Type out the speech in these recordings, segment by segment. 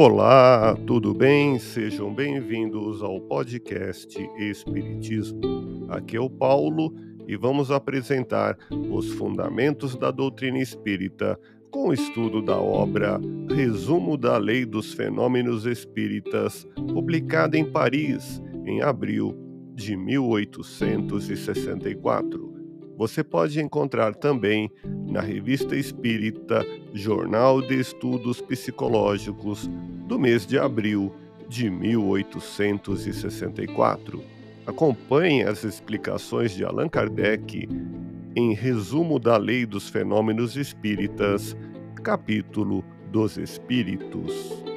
Olá, tudo bem? Sejam bem-vindos ao podcast Espiritismo. Aqui é o Paulo e vamos apresentar os fundamentos da doutrina espírita com o estudo da obra Resumo da Lei dos Fenômenos Espíritas, publicada em Paris em abril de 1864. Você pode encontrar também na Revista Espírita Jornal de Estudos Psicológicos do mês de abril de 1864. Acompanhe as explicações de Allan Kardec em Resumo da Lei dos Fenômenos Espíritas, capítulo dos Espíritos.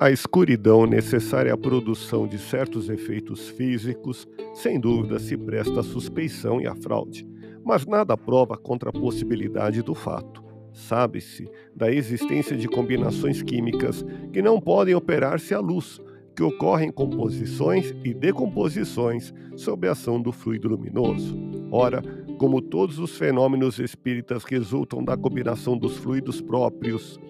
A escuridão necessária à produção de certos efeitos físicos, sem dúvida, se presta à suspeição e à fraude, mas nada prova contra a possibilidade do fato. Sabe-se da existência de combinações químicas que não podem operar-se à luz, que ocorrem composições e decomposições sob a ação do fluido luminoso. Ora, como todos os fenômenos espíritas resultam da combinação dos fluidos próprios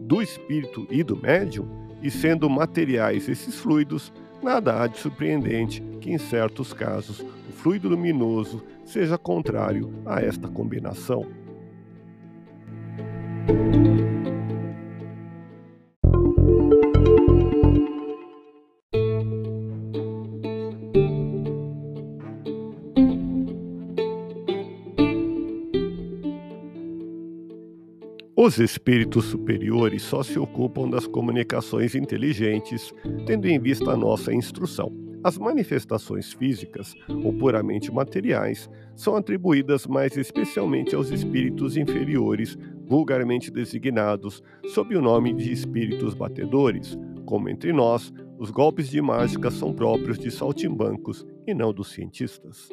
do espírito e do médium, e sendo materiais esses fluidos, nada há de surpreendente que, em certos casos, o fluido luminoso seja contrário a esta combinação. Os espíritos superiores só se ocupam das comunicações inteligentes, tendo em vista a nossa instrução. As manifestações físicas, ou puramente materiais, são atribuídas mais especialmente aos espíritos inferiores, vulgarmente designados sob o nome de espíritos batedores. Como entre nós, os golpes de mágica são próprios de saltimbancos e não dos cientistas.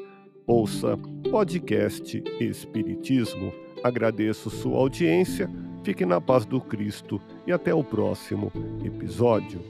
Ouça podcast Espiritismo Agradeço sua audiência, fique na paz do Cristo e até o próximo episódio.